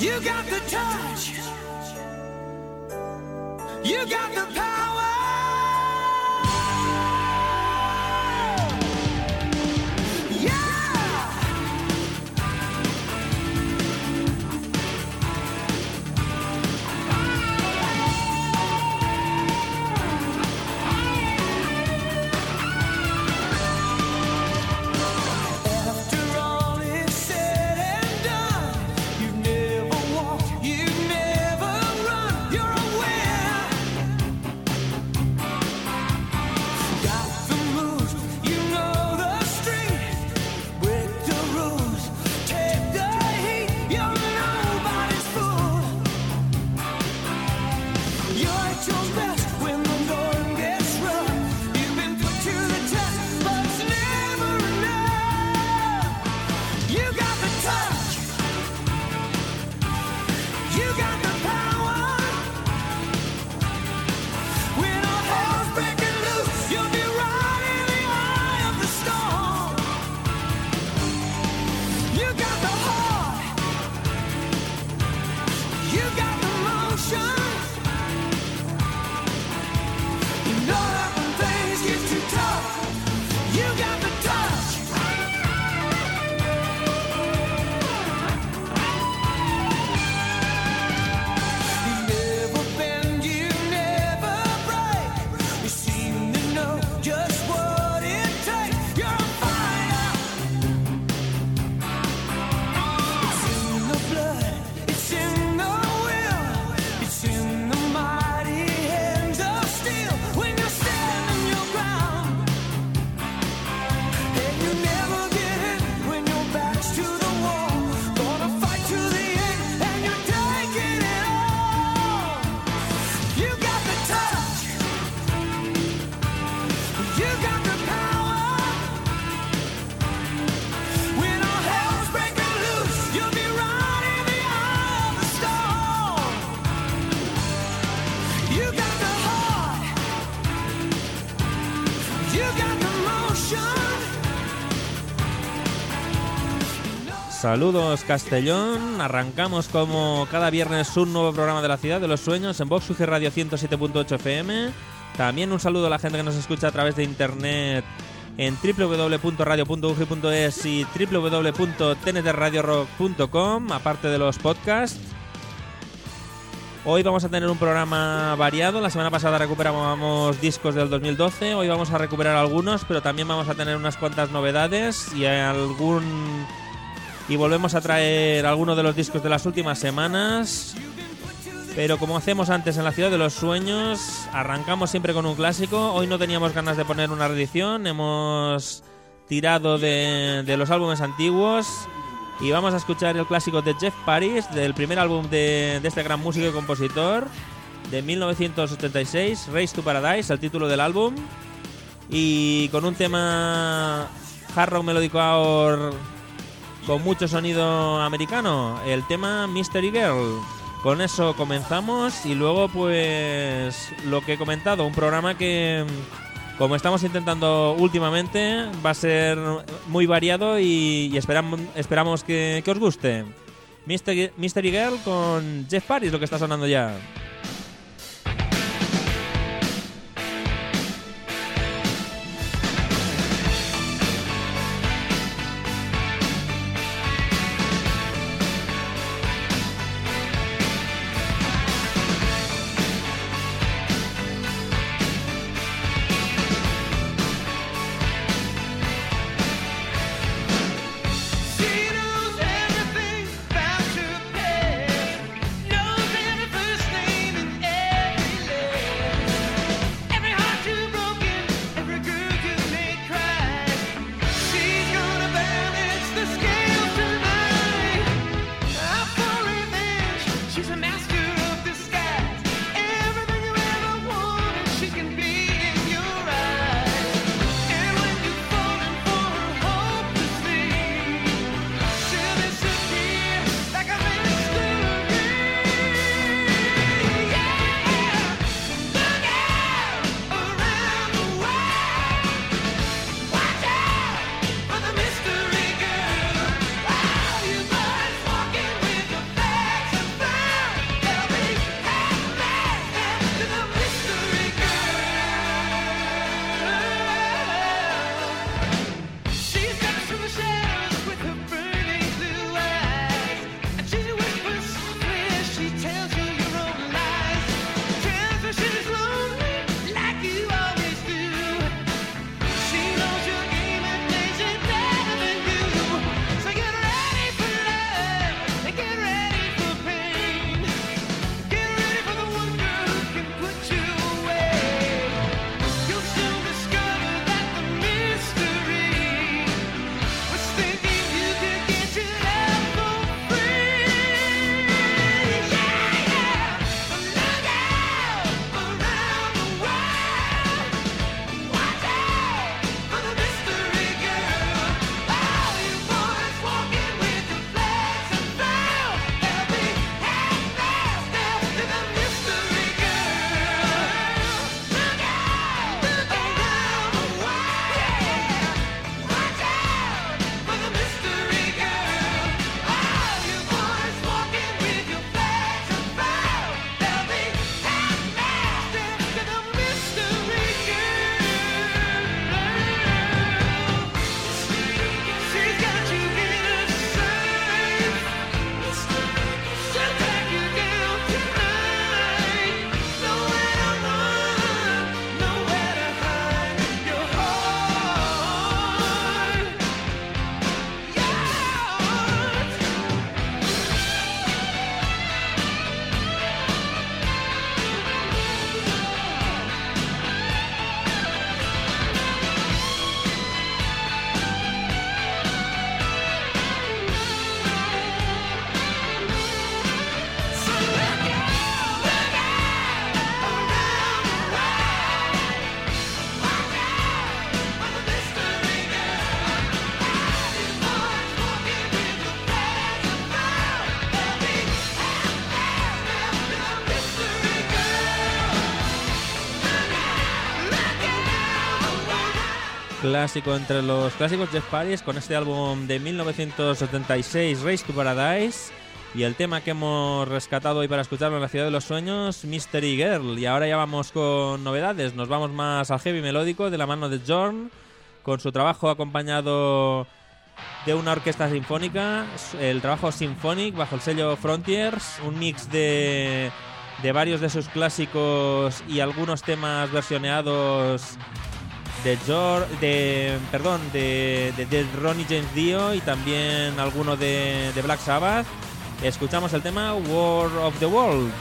You got the touch. You got the power. Saludos Castellón, arrancamos como cada viernes un nuevo programa de la ciudad de los sueños en Vox UG Radio 107.8 FM. También un saludo a la gente que nos escucha a través de internet en www.radio.ugi.es y www.tntradiorock.com, aparte de los podcasts. Hoy vamos a tener un programa variado. La semana pasada recuperamos discos del 2012. Hoy vamos a recuperar algunos, pero también vamos a tener unas cuantas novedades y algún y volvemos a traer algunos de los discos de las últimas semanas. Pero como hacemos antes en la ciudad de los sueños, arrancamos siempre con un clásico. Hoy no teníamos ganas de poner una reedición, hemos tirado de, los álbumes antiguos y vamos a escuchar el clásico de Jeff Paris, del primer álbum de, de este gran músico y compositor, de 1986, Race to Paradise, el título del álbum. Y con un tema hard rock melódico con mucho sonido americano, el tema Mystery Girl. Con eso comenzamos y luego pues lo que he comentado, un programa que como estamos intentando últimamente va a ser muy variado y, esperamos, que os guste. Mystery, Mystery Girl con Jeff Paris, lo que está sonando ya. Clásico entre los clásicos, Jeff Paris, con este álbum de 1976, Race to Paradise. Y el tema que hemos rescatado hoy para escucharlo en la ciudad de los sueños, Mystery Girl. Y ahora ya vamos con novedades. Nos vamos más al heavy melódico de la mano de Jorn, con su trabajo acompañado de una orquesta sinfónica, el trabajo Symphonic bajo el sello Frontiers, un mix de, de varios de sus clásicos y algunos temas versioneados de George, de perdón, de, de, Ronnie James Dio y también alguno de, de Black Sabbath. Escuchamos el tema War of the World.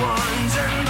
Ones and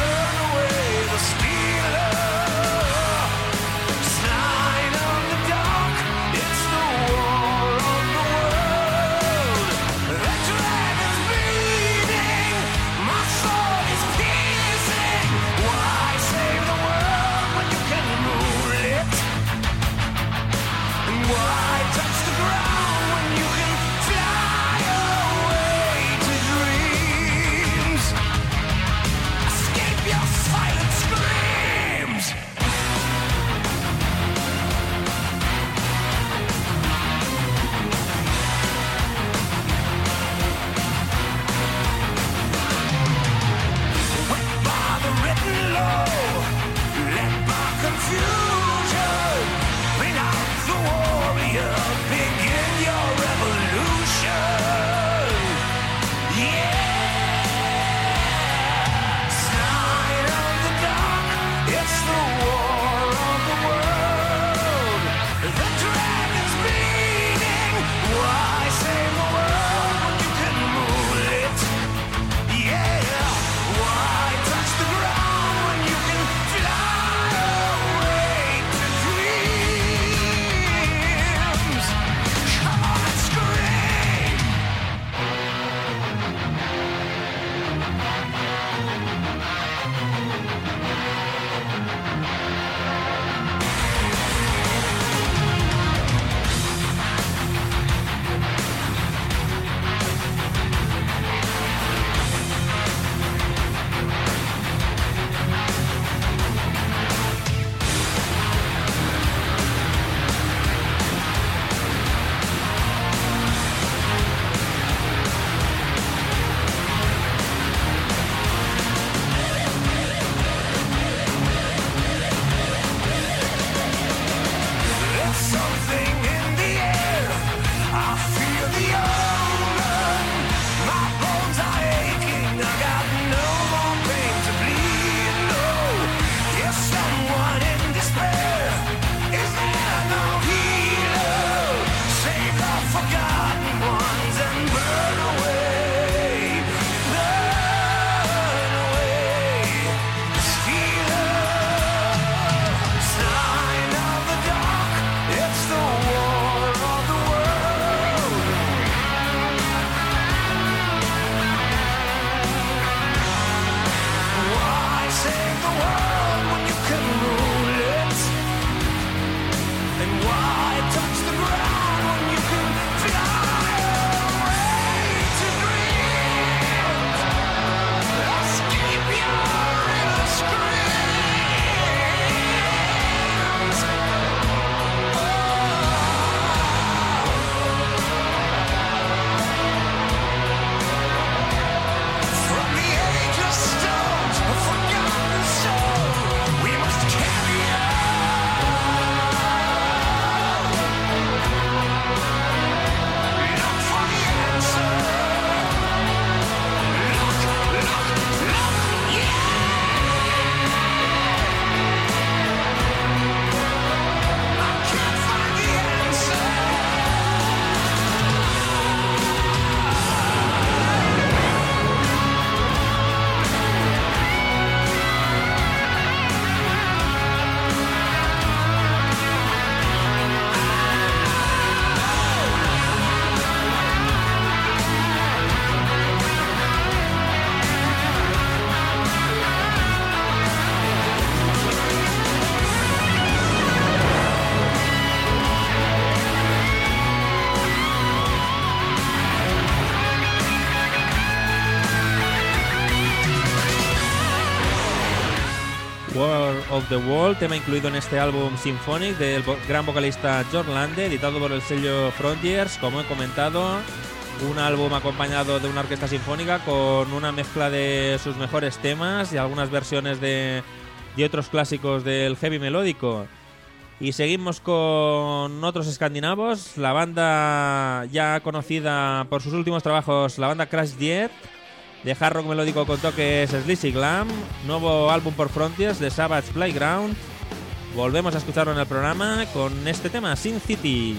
of the World, tema incluido en este álbum Symphonic del gran vocalista John Lande, editado por el sello Frontiers, como he comentado, un álbum acompañado de una orquesta sinfónica con una mezcla de sus mejores temas y algunas versiones de, de otros clásicos del heavy melódico. Y seguimos con otros escandinavos, la banda ya conocida por sus últimos trabajos, la banda Crash Diet, de hard rock melódico con toques Sleazy Glam, nuevo álbum por Frontiers de Savage Playground. Volvemos a escucharlo en el programa con este tema, Sin City.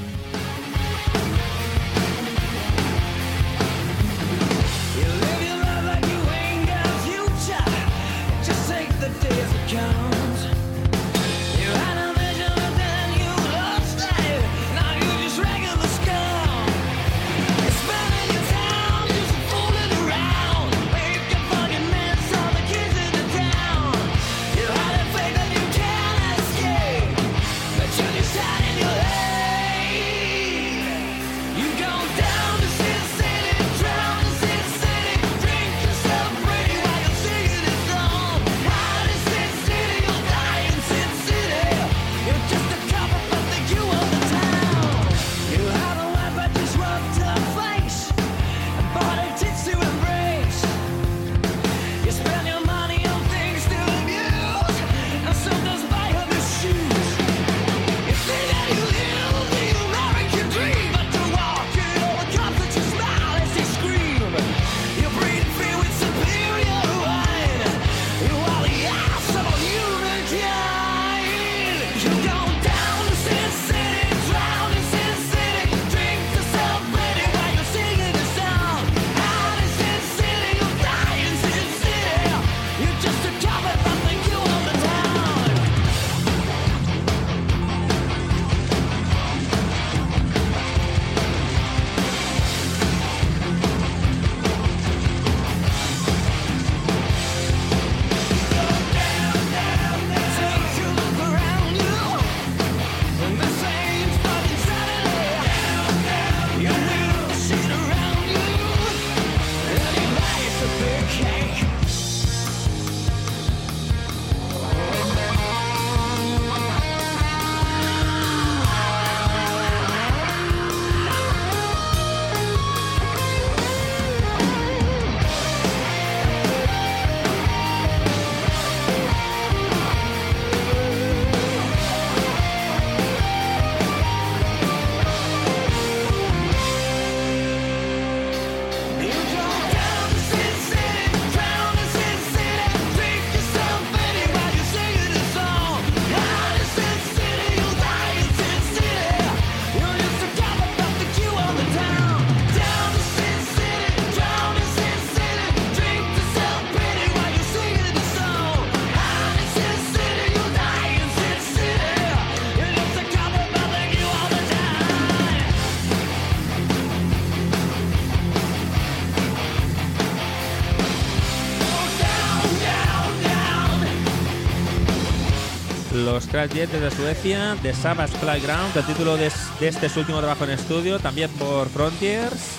Crash Jet desde Suecia, de Savage Playground, el título de, de este su último trabajo en estudio, también por Frontiers.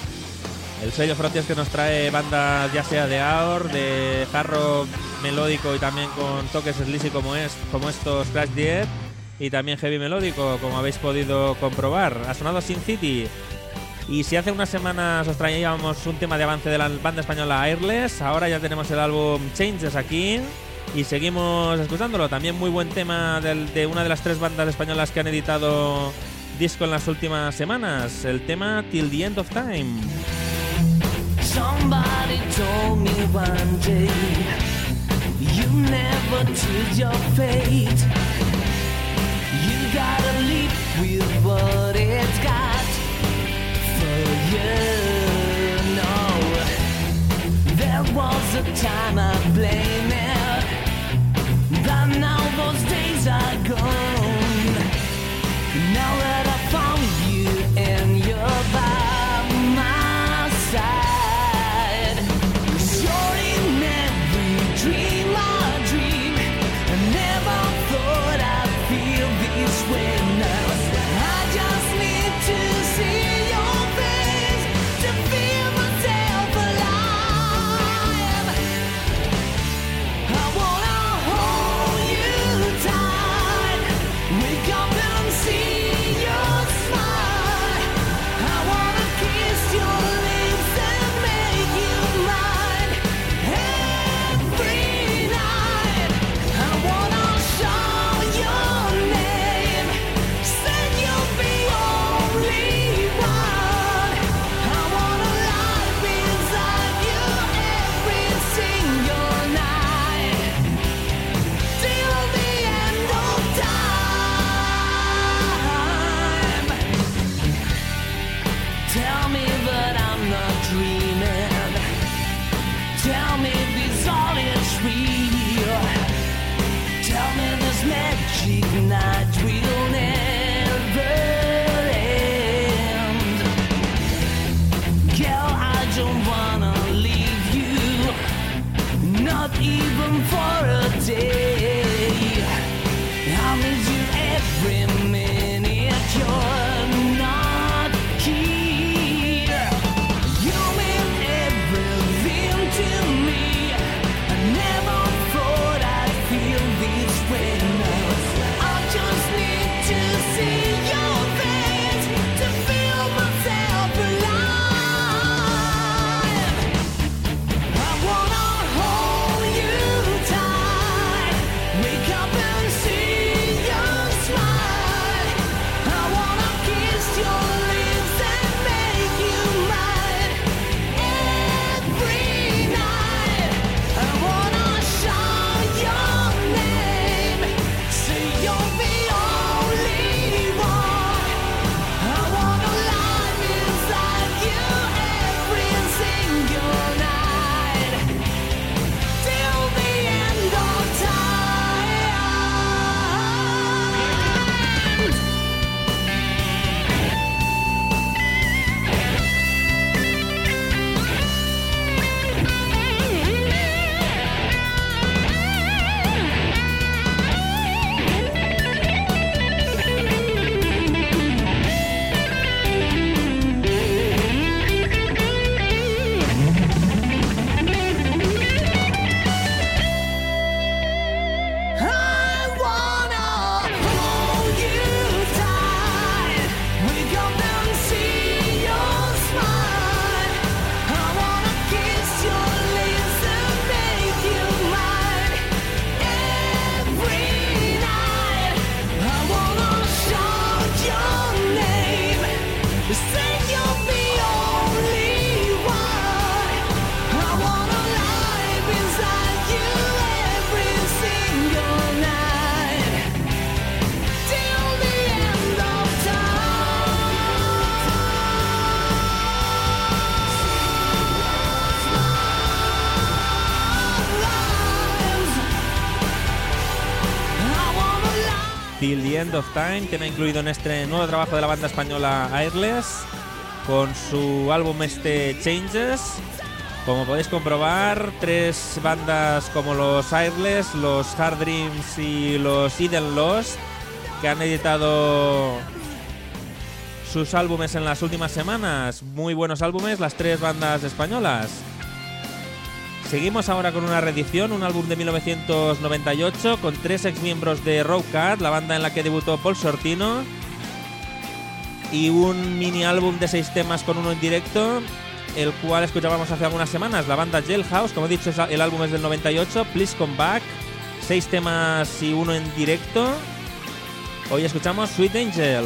El sello Frontiers que nos trae bandas ya sea de AOR, de hard rock melódico y también con toques sleazy como, es, como estos Crash Jet. Y también heavy melódico, como habéis podido comprobar. Ha sonado Sin City. Y si hace unas semanas os traíamos un tema de avance de la banda española Airless, ahora ya tenemos el álbum Changes aquí y seguimos escuchándolo. También muy buen tema del- de una de las tres bandas españolas que han editado disco en las últimas semanas, el tema Till the End of Time. Somebody told me one day you never choose your fate. You gotta live with what it's got for you. No, there was a time I blame it, I go. Of Time, tema incluido en este nuevo trabajo de la banda española Airless, con su álbum este Changes. Como podéis comprobar, tres bandas como los Airless, los Hard Dreams y los Eden Lost, que han editado sus álbumes en las últimas semanas. Muy buenos álbumes, las tres bandas españolas. Seguimos ahora con una reedición, un álbum de 1998 con tres ex miembros de Cat, la banda en la que debutó Paul Sortino, y un mini álbum de seis temas con uno en directo, el cual escuchábamos hace algunas semanas. La banda Jailhouse, como he dicho, el álbum es del 98, Please Come Back, seis temas y uno en directo. Hoy escuchamos Sweet Angel.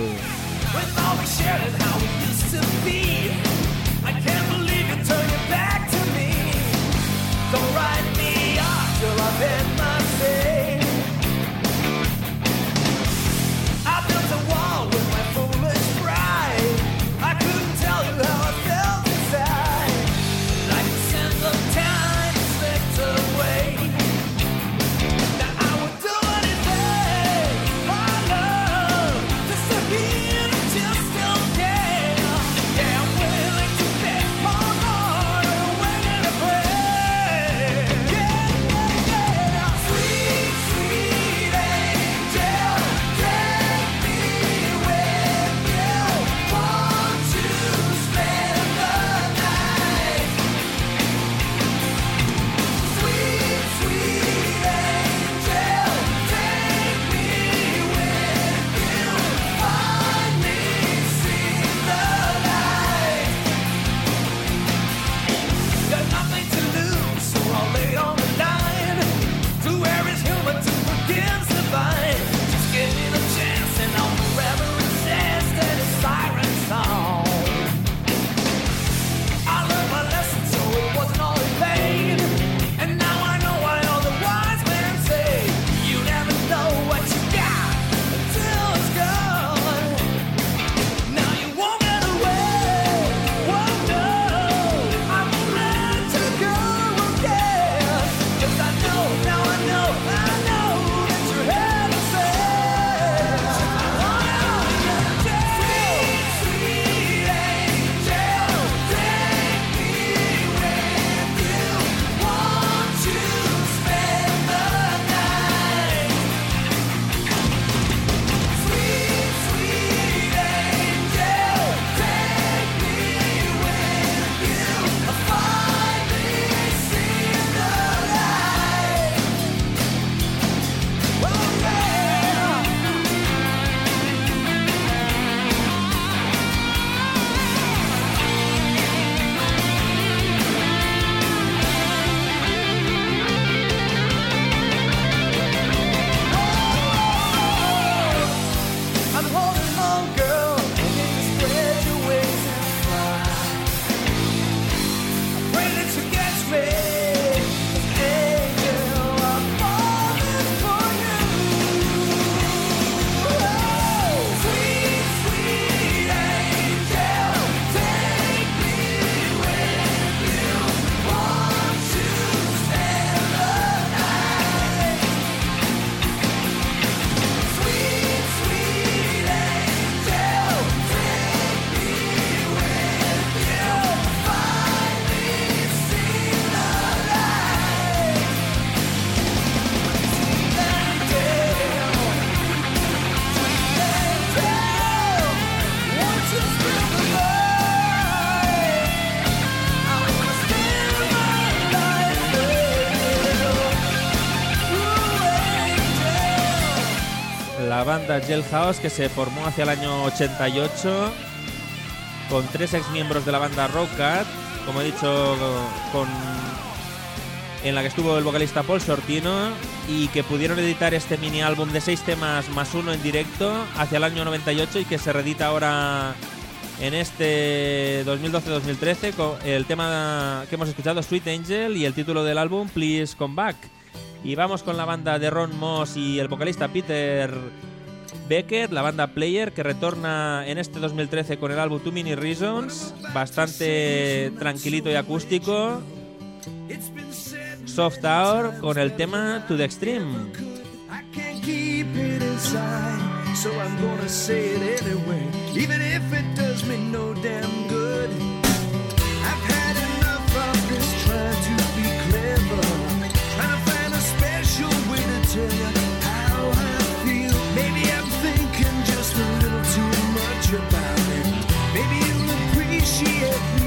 Banda Jailhouse que se formó hacia el año 88 con tres ex miembros de la banda Cat, como he dicho, con en la que estuvo el vocalista Paul Sortino y que pudieron editar este mini álbum de seis temas más uno en directo hacia el año 98 y que se reedita ahora en este 2012-2013 con el tema que hemos escuchado Sweet Angel y el título del álbum Please Come Back. Y vamos con la banda de Ron Moss y el vocalista Peter Becker, la banda Player, que retorna en este 2013 con el álbum Too Many Reasons, bastante tranquilito y acústico. Soft Tower con el tema To the Extreme. So I'm gonna say it anyway, even if it does me no damn good. Maybe you'll appreciate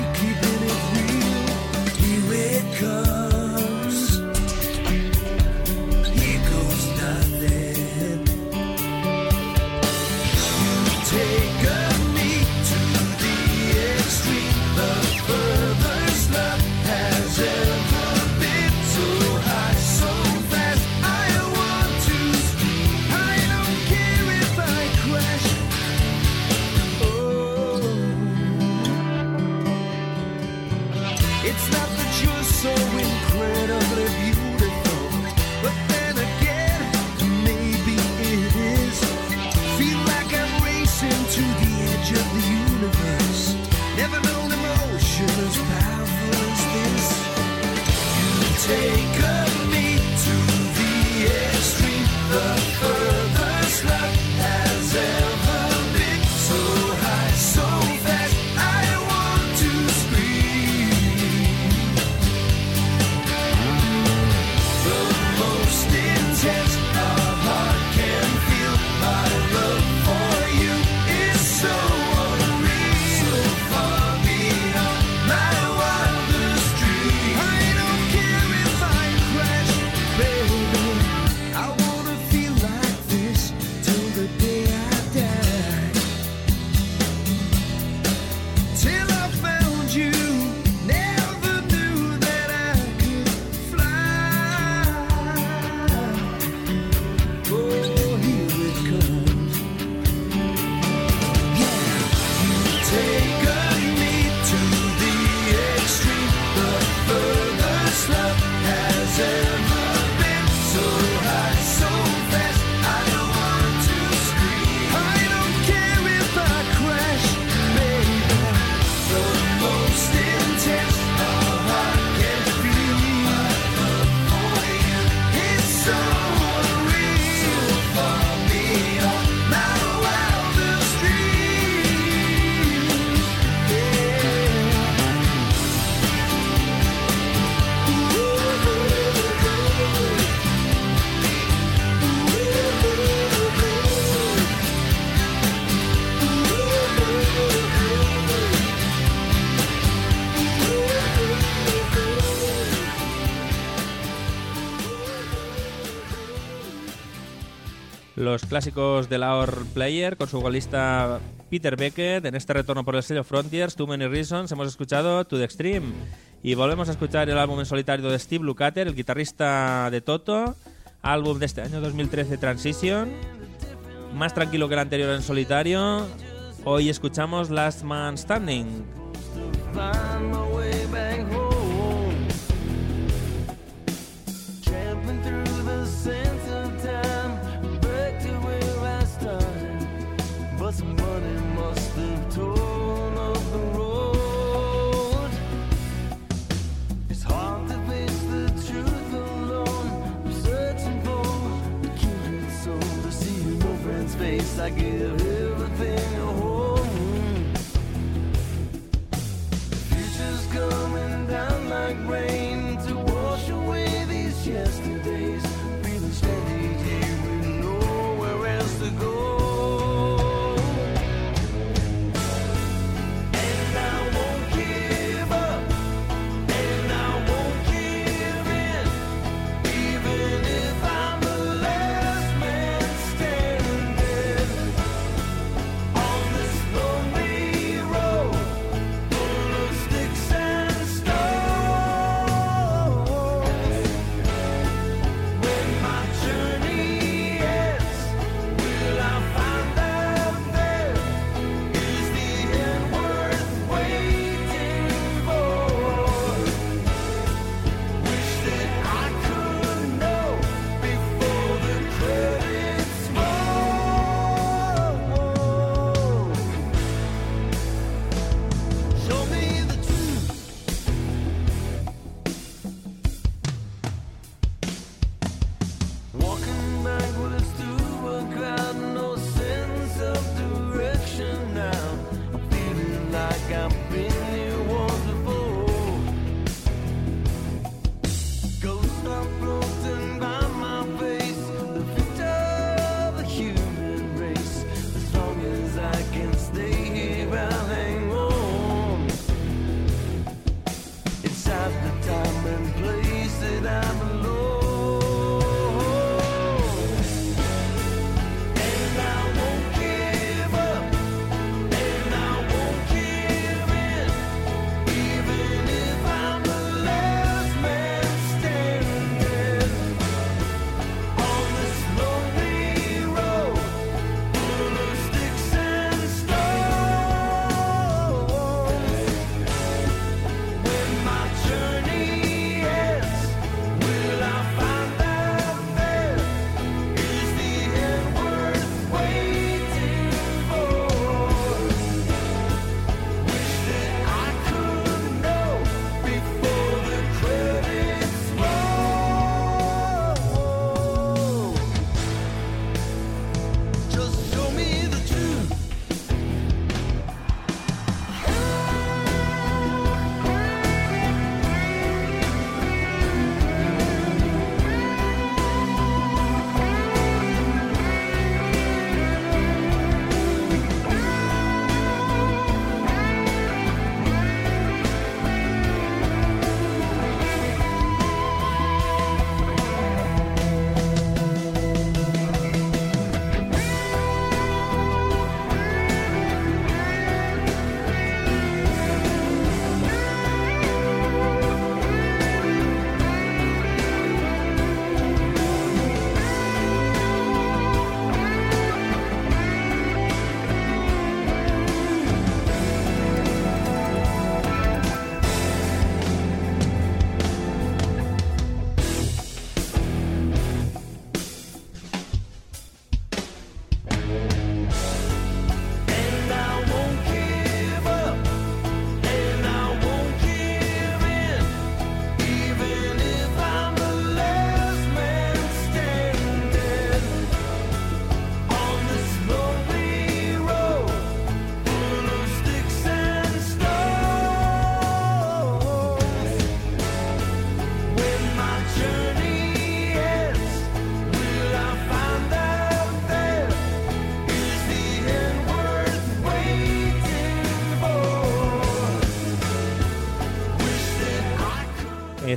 take clásicos de la Or Player con su vocalista Peter Beckett. En este retorno por el sello Frontiers, Too Many Reasons, hemos escuchado To The Extreme. Y volvemos a escuchar el álbum en solitario de Steve Lukather, el guitarrista de Toto. Álbum de este año 2013, Transition. Más tranquilo que el anterior en solitario. Hoy escuchamos Last Man Standing. I give everything a home. Future's coming down like rain.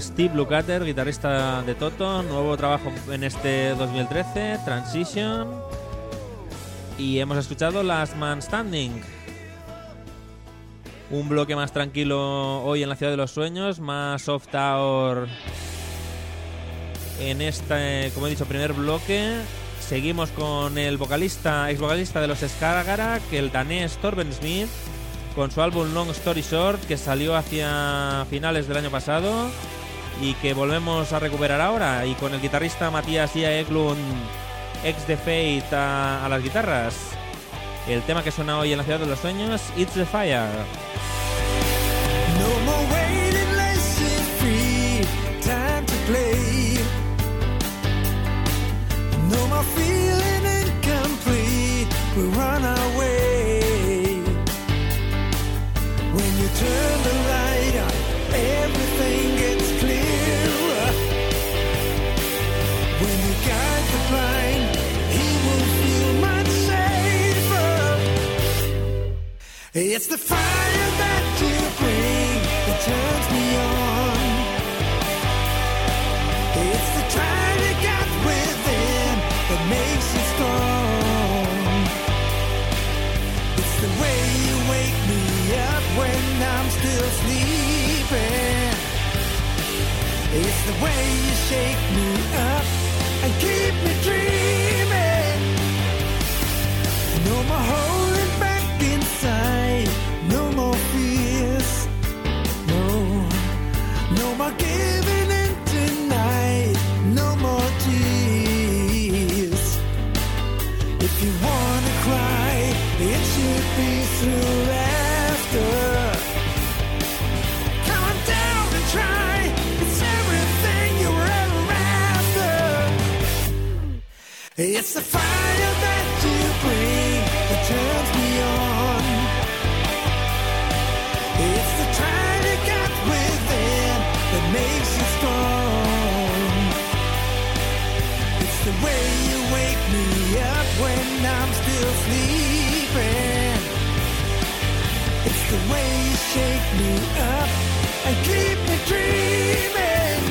Steve Lukather, guitarrista de Toto, nuevo trabajo en este 2013, Transition. Y hemos escuchado Last Man Standing. Un bloque más tranquilo hoy en la ciudad de los sueños, más soft hour en este, como he dicho, primer bloque. Seguimos con el vocalista, ex vocalista de los Skarsgård, el danés Torben Smith, con su álbum Long Story Short, que salió hacia finales del año pasado y que volvemos a recuperar ahora, y con el guitarrista Matías Ia Eklund, ex de Fate, a, a las guitarras. El tema que suena hoy en la ciudad de los sueños, It's the Fire. No more waiting, set free. Time to play. No more feeling incomplete. We run our way. When you turn It's the fire that you bring that turns me on. It's the drive you got within that makes you strong. It's the way you wake me up when I'm still sleeping. It's the way you shake me up and keep me dreaming. No more holding It's everything you were ever after. It's the fire that you bring way you wake me up when I'm still sleeping. It's the way you shake me up and keep me dreaming.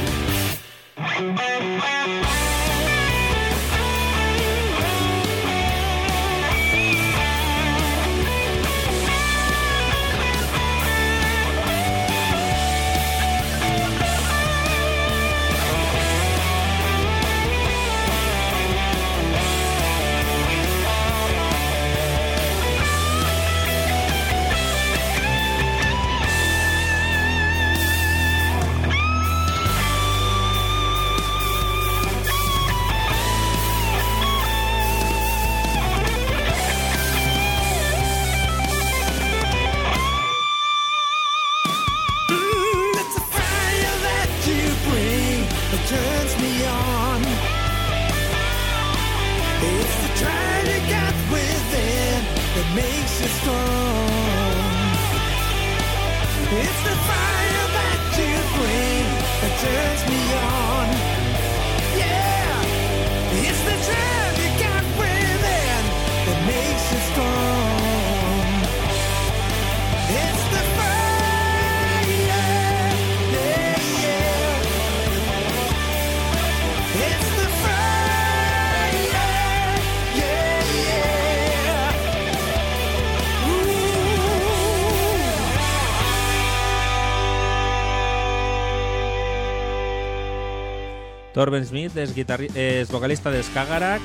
Torben Smith es, vocalista de Skagarrak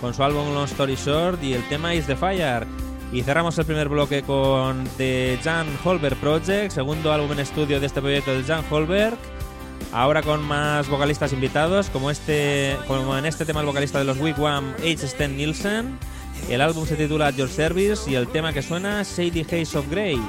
con su álbum Long Story Short y el tema Is the Fire. Y cerramos el primer bloque con The Jan Holberg Project, segundo álbum en estudio de este proyecto del Jan Holberg. Ahora con más vocalistas invitados, como, este, como en este tema el vocalista de los Wigwam, H. Sten Nielsen. El álbum se titula Your Service y el tema que suena Shady Haze of Grey.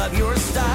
love your style.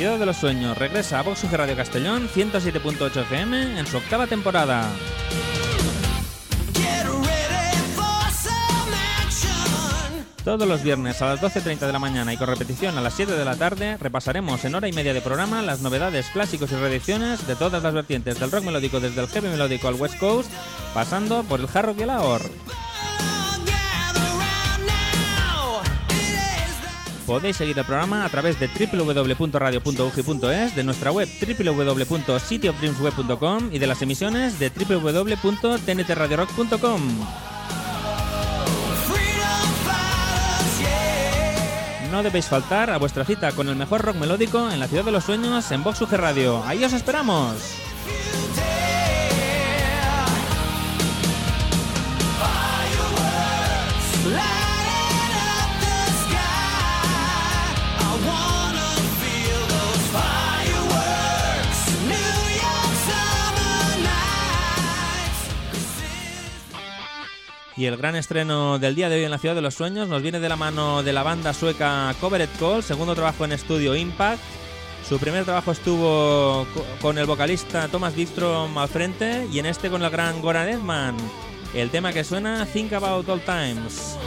Ciudad de los sueños regresa a Vox UG Radio Castellón 107.8 FM en su octava temporada. Todos los viernes a las 12.30 de la mañana y con repetición a las 7 de la tarde repasaremos en hora y media de programa las novedades, clásicos y reediciones de todas las vertientes del rock melódico desde el heavy melódico al West Coast, pasando por el hard rock y el ahor. Podéis seguir el programa a través de www.radio.ugi.es, de nuestra web www.cityofdreamsweb.com y de las emisiones de www.tntradiorock.com. No debéis faltar a vuestra cita con el mejor rock melódico en la ciudad de los sueños en Vox Radio. ¡Ahí os esperamos! Y el gran estreno del día de hoy en la ciudad de los sueños nos viene de la mano de la banda sueca Covered Call, segundo trabajo en estudio Impact. Su primer trabajo estuvo co- con el vocalista Thomas Distrom al frente y en este con el gran Goran Edman. El tema que suena Think About All Times.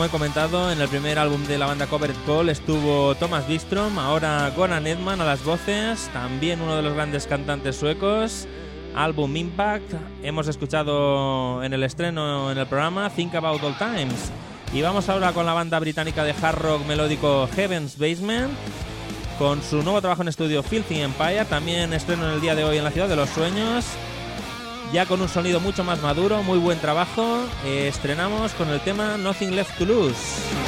como he comentado, en el primer álbum de la banda Covered Call estuvo Thomas Bistrom, ahora Goran Edman a las voces, también uno de los grandes cantantes suecos. Álbum Impact, hemos escuchado en el estreno en el programa Think About All Times. Y vamos ahora con la banda británica de hard rock melódico Heaven's Basement, con su nuevo trabajo en estudio Filthy Empire, también estreno en el día de hoy en la Ciudad de los Sueños ya con un sonido mucho más maduro, muy buen trabajo, eh, estrenamos con el tema Nothing Left to Lose.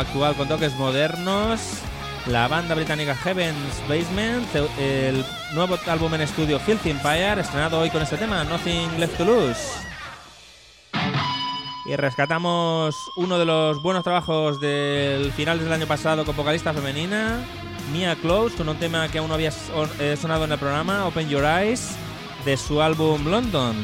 actual con toques modernos. La banda británica Heaven's Basement, el nuevo álbum en estudio Filthy Empire, estrenado hoy con este tema, Nothing Left to Lose. Y rescatamos uno de los buenos trabajos del final del año pasado con vocalista femenina, Mia Close, con un tema que aún no había eh, sonado en el programa, Open Your Eyes, de su álbum London.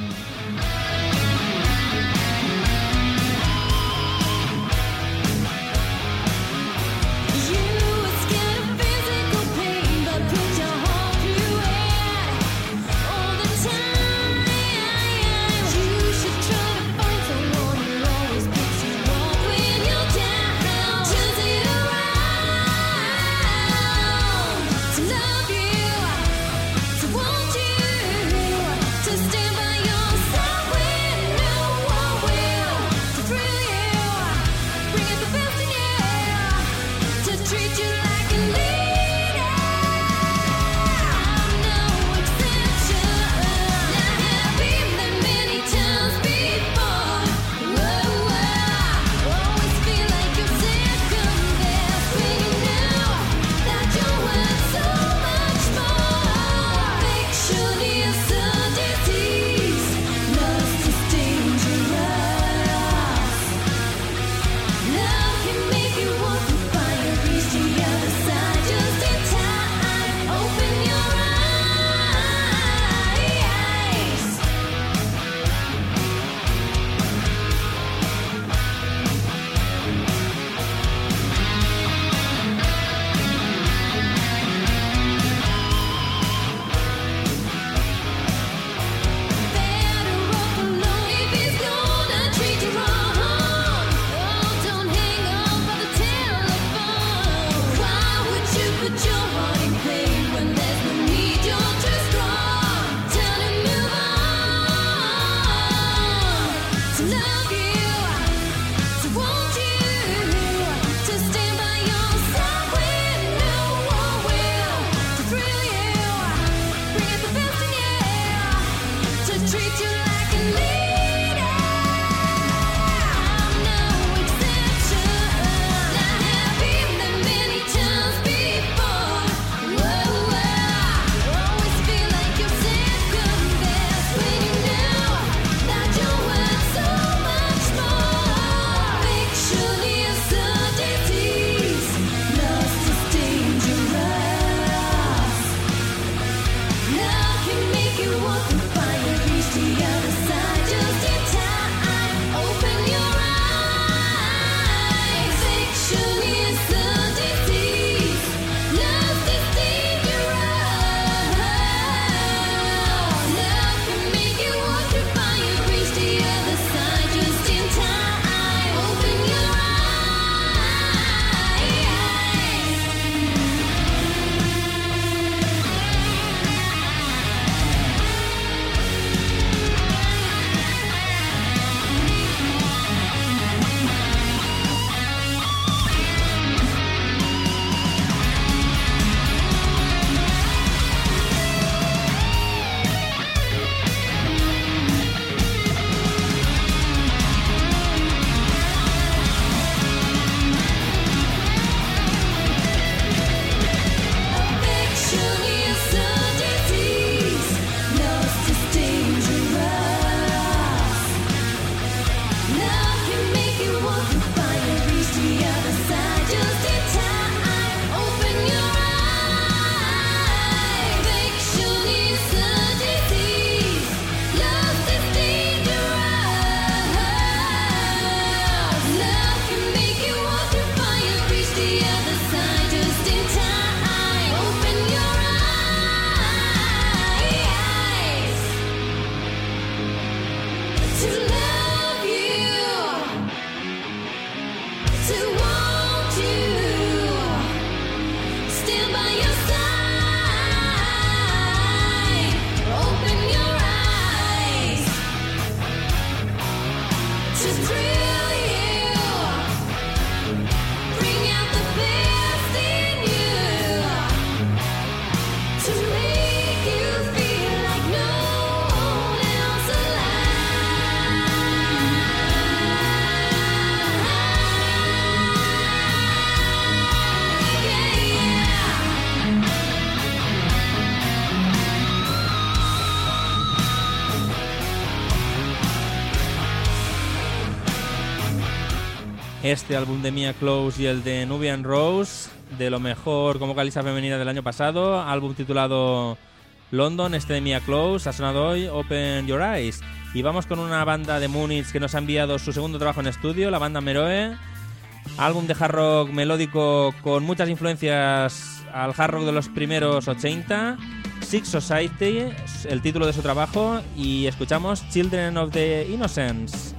este álbum de Mia Close y el de Nubian Rose, de lo mejor como caliza femenina del año pasado, álbum titulado London, este de Mia Close, ha sonado hoy Open Your Eyes. Y vamos con una banda de Múnich que nos ha enviado su segundo trabajo en estudio, la banda Meroe, álbum de hard rock melódico con muchas influencias al hard rock de los primeros 80. Six Society, el título de su trabajo, y escuchamos Children of the Innocence.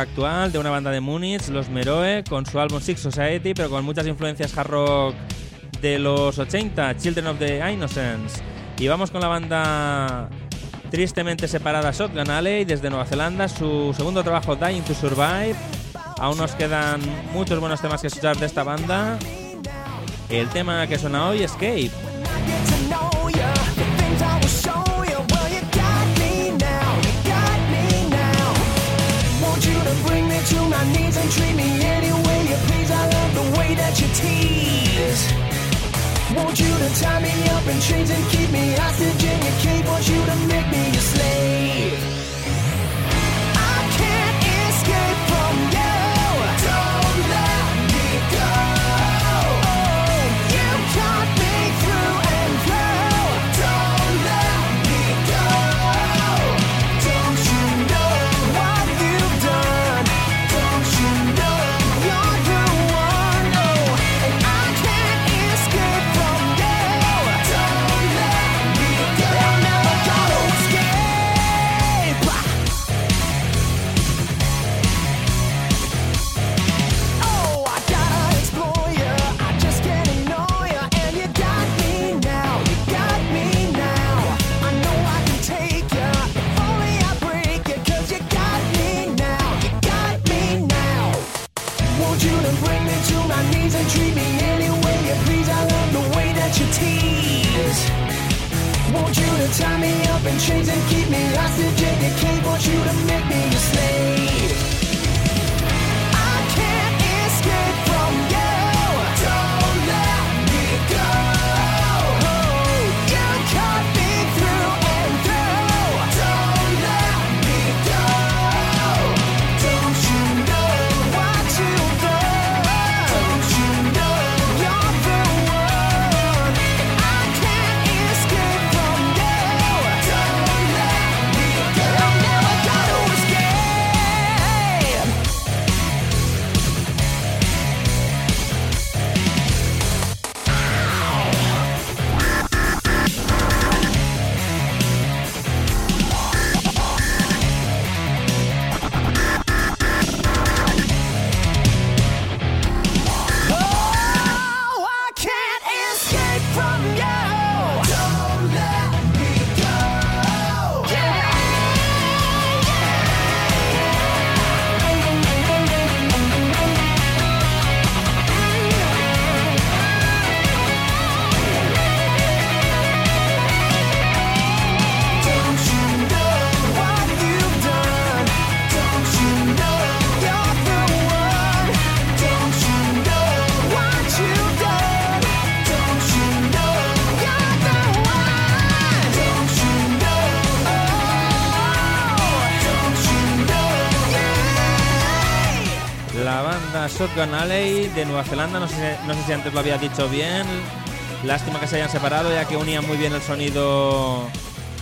Actual de una banda de Múnich, los Meroe, con su álbum Six Society, pero con muchas influencias hard rock de los 80, Children of the Innocence. Y vamos con la banda tristemente separada Shotgun Alley desde Nueva Zelanda, su segundo trabajo Dying to Survive. Aún nos quedan muchos buenos temas que escuchar de esta banda. El tema que suena hoy, Escape. Want you to tie me up in chains and keep me hostage in your cage. Want you to make me your slave. I can't escape the way that you tease. Want you to tie me up in chains and keep me hostage in your cage. Want you to make me your slave. Shotgun Alley de Nueva Zelanda, no sé, no sé si antes lo había dicho bien. Lástima que se hayan separado ya que unían muy bien el sonido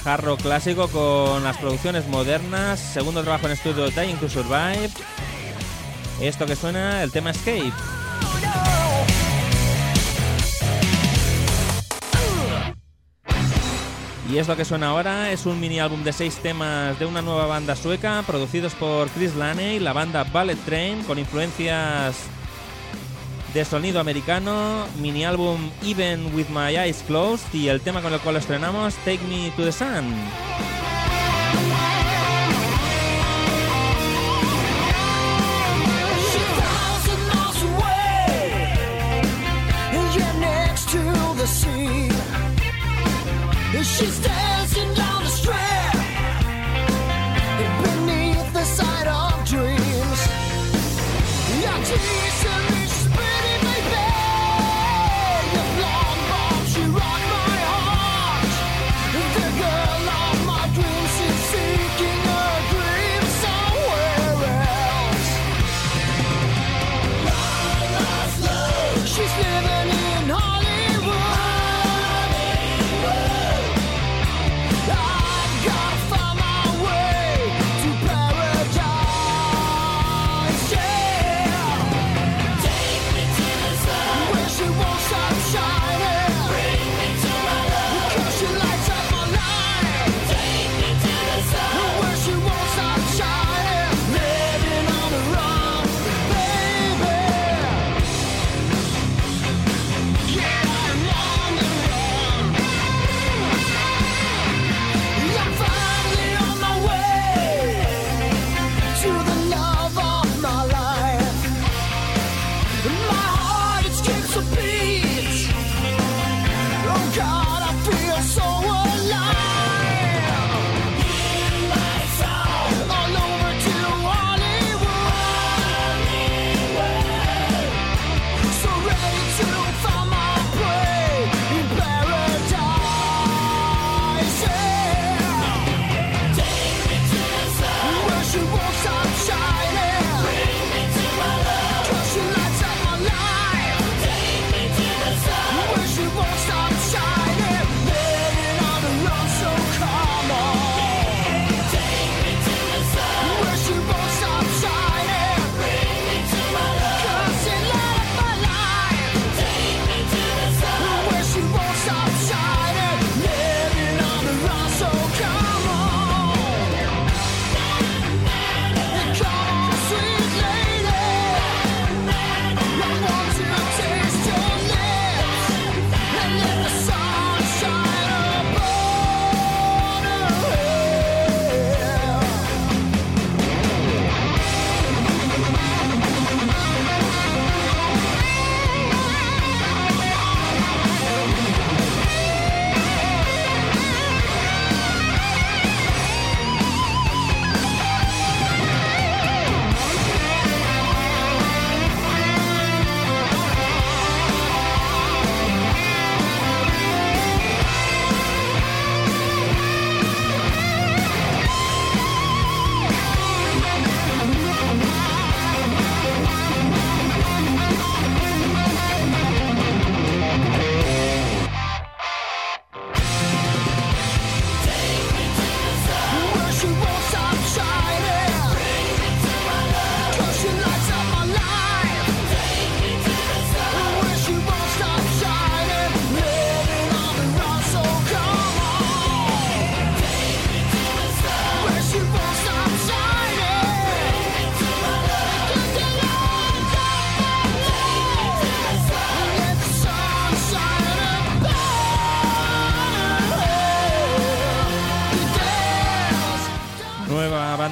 hard rock clásico con las producciones modernas. Segundo trabajo en estudio Dying to Survive. Esto que suena, el tema Escape. Y esto que suena ahora es un mini álbum de seis temas de una nueva banda sueca, producidos por Chris Laney, la banda Ballet Train, con influencias de sonido americano, mini álbum Even With My Eyes Closed y el tema con el cual lo estrenamos, Take Me to the Sun. She stays.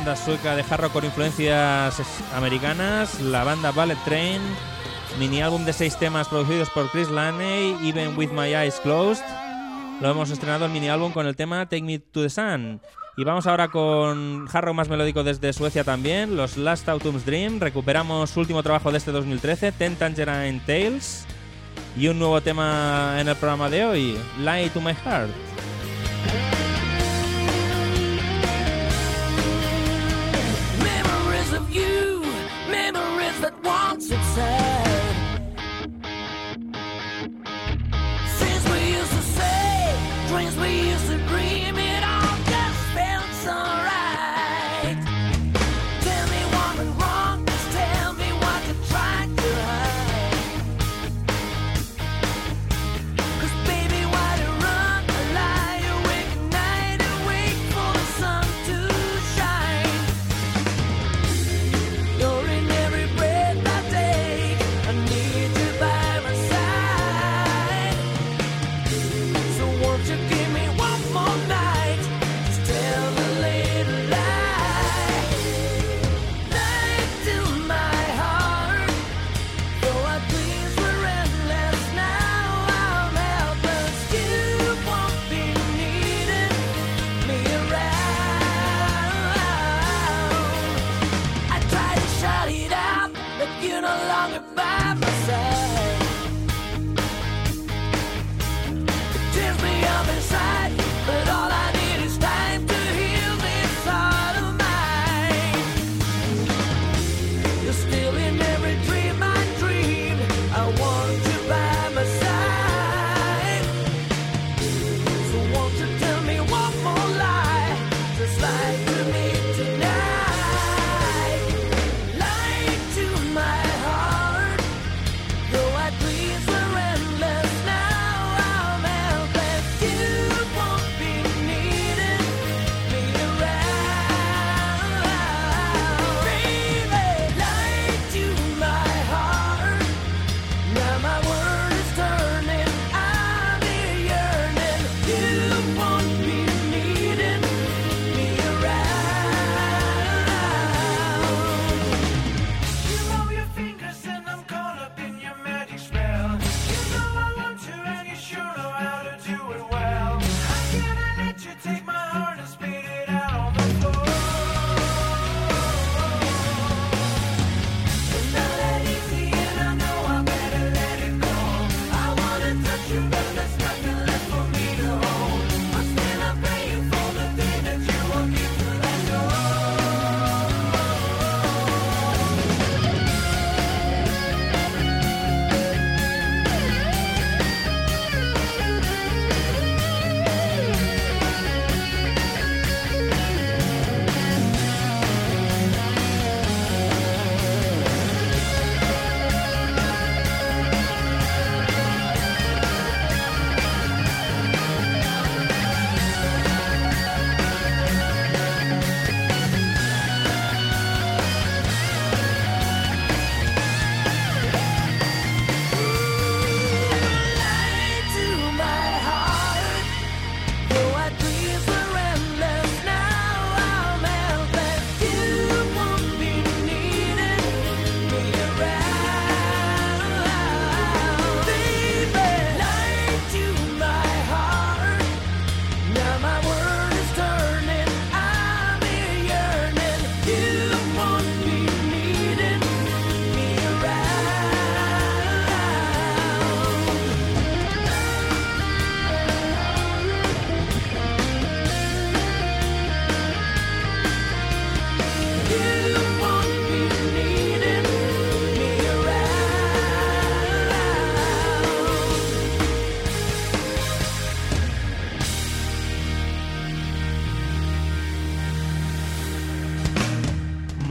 banda sueca de hard rock con influencias americanas, la banda Ballet Train, mini álbum de seis temas producidos por Chris Laney, Even With My Eyes Closed. Lo hemos estrenado el mini álbum con el tema Take Me to the Sun. Y vamos ahora con hard rock más melódico desde Suecia también, los Last Autumn's Dream. Recuperamos su último trabajo de este 2013, Ten Tangerine Tales. Y un nuevo tema en el programa de hoy, Lie to My Heart.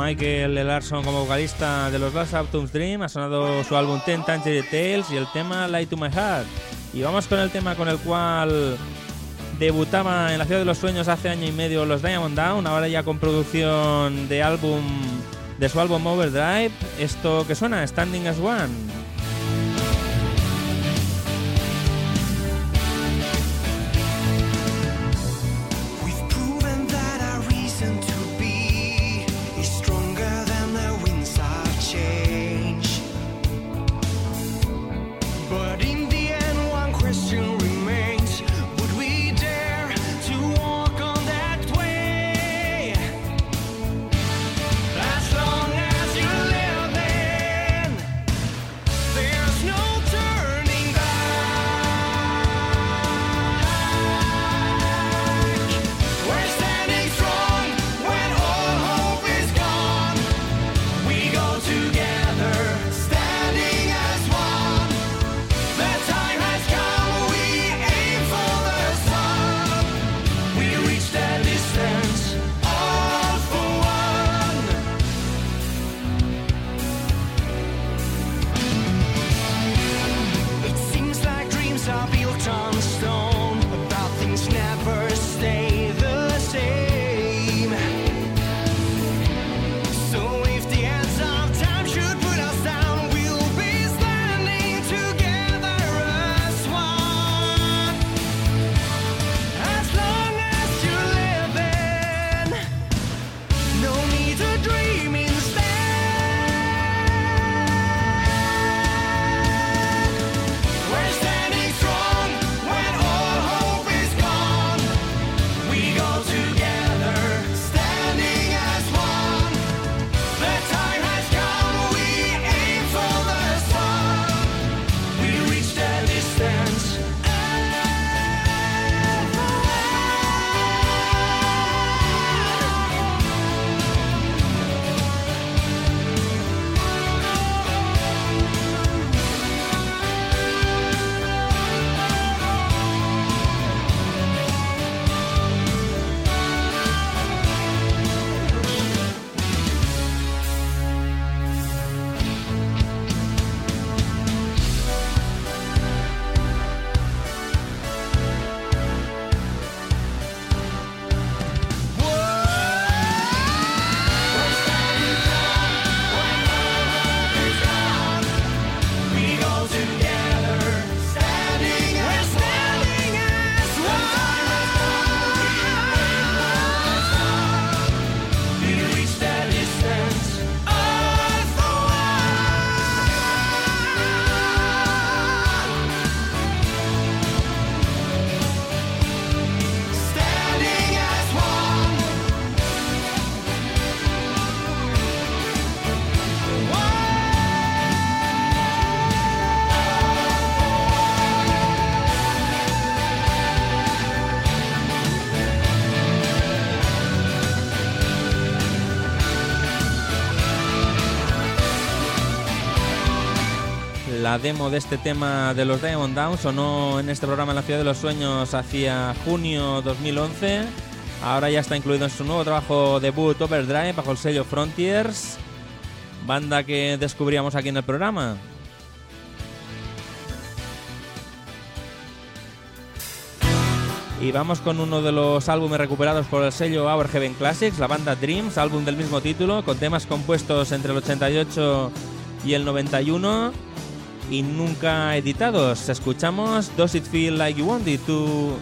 Michael. Larson como vocalista de los Last Autumn's Dream. Ha sonado su álbum Ten Tangerine Tales y el tema Light to My Heart. Y vamos con el tema con el cual debutaba en la Ciudad de los Sueños hace año y medio los Diamond Down. Ahora ya con producción de álbum de su álbum Overdrive. Esto que suena, Standing as One. Demo de este tema de los Diamond Down sonó en este programa en la Ciudad de los Sueños hacia junio 2011. Ahora ya está incluido en su nuevo trabajo debut Overdrive bajo el sello Frontiers, banda que descubríamos aquí en el programa. Y vamos con uno de los álbumes recuperados por el sello Our Heaven Classics, la banda Dreams, álbum del mismo título, con temas compuestos entre el 88 y el 91 y nunca editados. Escuchamos Does It Feel Like You Want It to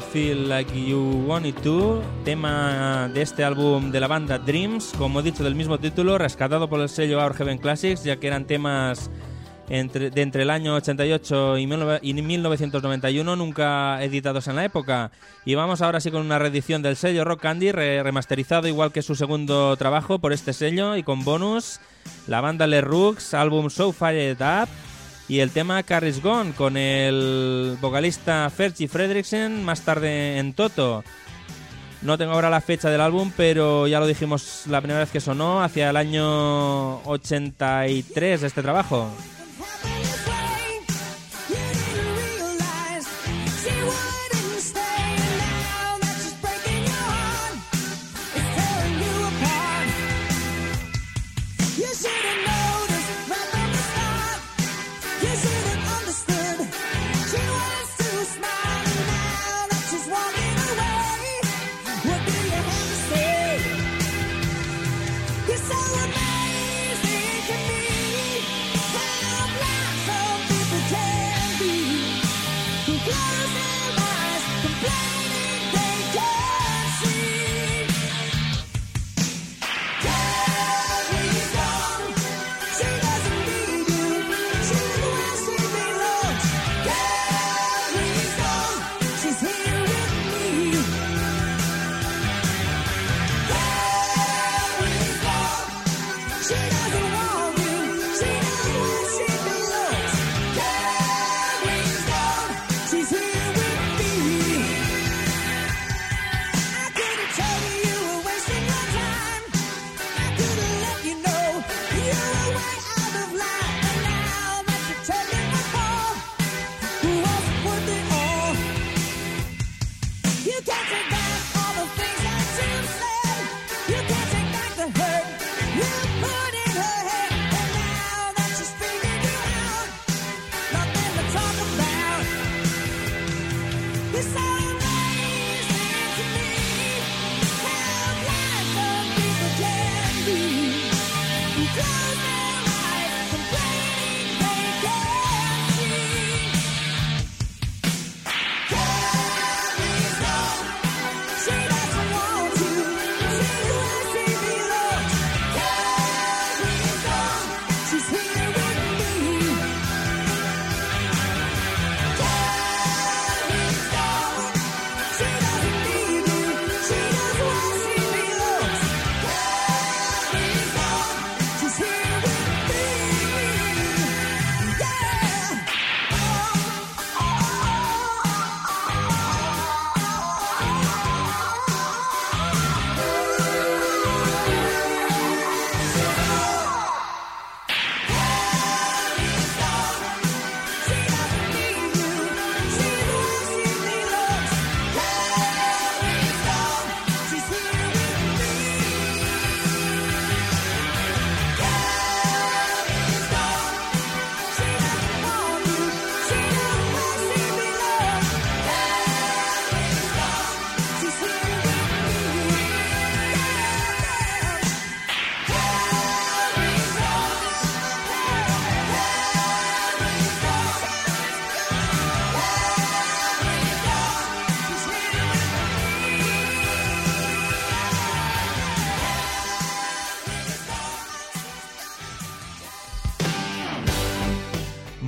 Feel Like You Want It To, tema de este álbum de la banda Dreams, como he dicho del mismo título, rescatado por el sello Our Heaven Classics, ya que eran temas entre, de entre el año 88 y, 1991, nunca editados en la época. Y vamos ahora sí con una reedición del sello Rock Candy, re remasterizado igual que su segundo trabajo por este sello y con bonus, la banda Les Rooks, álbum So Fired Up y el tema Carries Gone con el vocalista Fergie Fredriksen más tarde en Toto. No tengo ahora la fecha del álbum, pero ya lo dijimos la primera vez que sonó, hacia el año 83 este trabajo.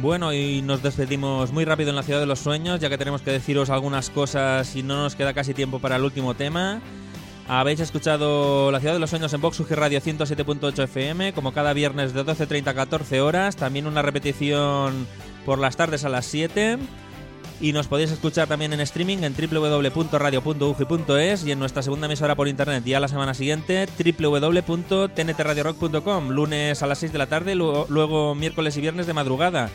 Bueno, y nos despedimos muy rápido en la ciudad de los sueños, ya que tenemos que deciros algunas cosas y no nos queda casi tiempo para el último tema. Habéis escuchado La Ciudad de los Sueños en Vox UG Radio 107.8 FM, como cada viernes de 12.30 a 14 horas. También una repetición por las tardes a las 7. Y nos podéis escuchar también en streaming en www.radio.ugi.es y en nuestra segunda emisora por internet ya la semana siguiente www.tntradiorock.com, lunes a las 6 de la tarde, luego, luego miércoles y viernes de madrugada.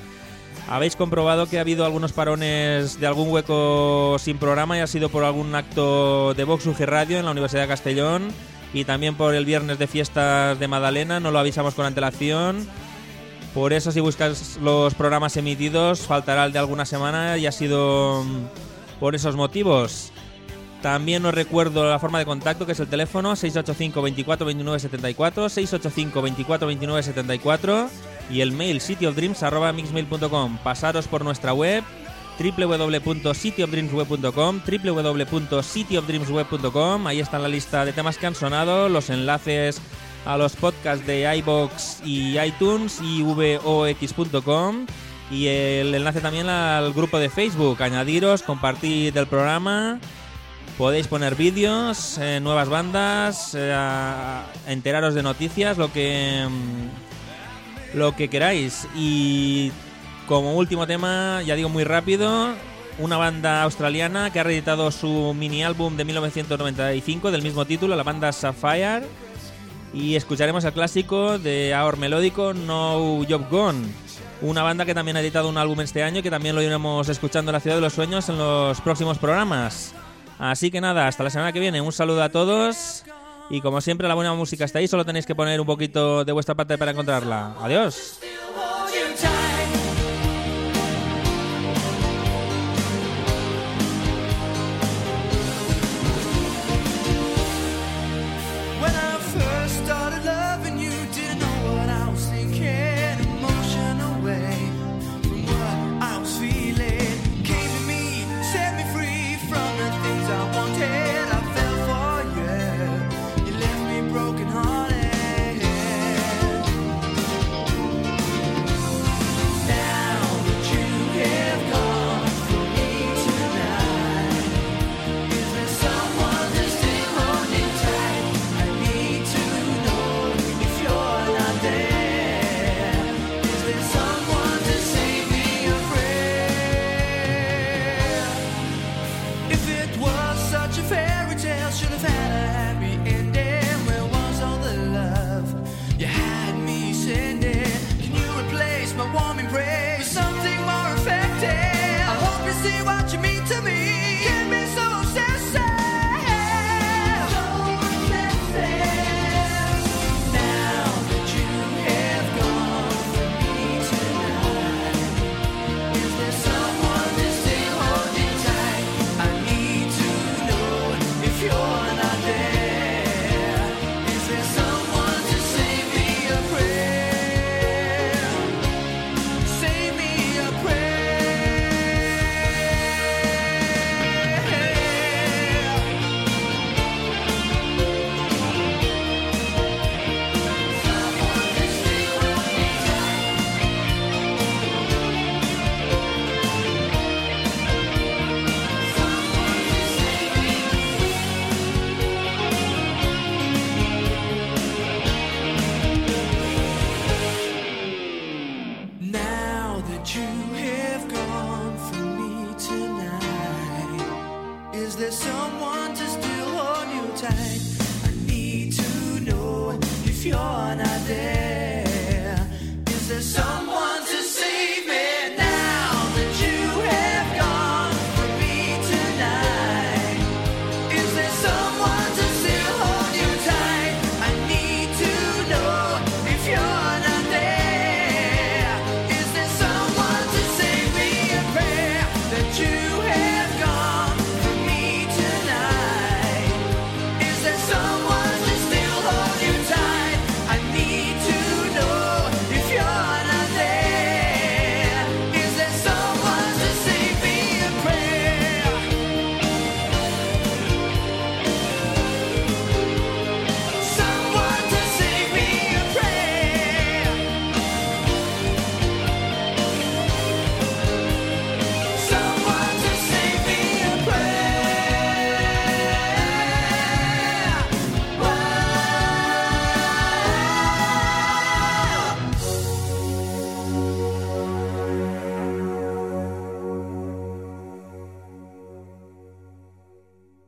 Habéis comprobado que ha habido algunos parones de algún hueco sin programa y ha sido por algún acto de Vox UG Radio en la Universidad de Castellón y también por el viernes de fiestas de Madalena, no lo avisamos con antelación. Por eso si buscas los programas emitidos faltará el de alguna semana y ha sido mm, por esos motivos. También os recuerdo la forma de contacto que es el teléfono 685 24 29 74 685 24 29 74 y el mail cityofdreams@mixmail.com. Pasaros por nuestra web www.cityofdreamsweb.com www.cityofdreamsweb.com Ahí está la lista de temas que han sonado, los enlaces a los podcasts de iBox y iTunes y vox.com y el enlace también al grupo de Facebook. Añadiros, compartir el programa. Podéis poner vídeos, eh, nuevas bandas, eh, enteraros de noticias, lo que mm, lo que queráis. Y como último tema, ya digo muy rápido, una banda australiana que ha reeditado su mini álbum de 1995 del mismo título, la banda Sapphire. Y escucharemos el clásico de Our Melódico No Job Gone. Una banda que también ha editado un álbum este año y que también lo iremos escuchando en la Ciudad de los Sueños en los próximos programas. Así que nada, hasta la semana que viene. Un saludo a todos. Y como siempre, la buena música está ahí. Solo tenéis que poner un poquito de vuestra parte para encontrarla. Adiós.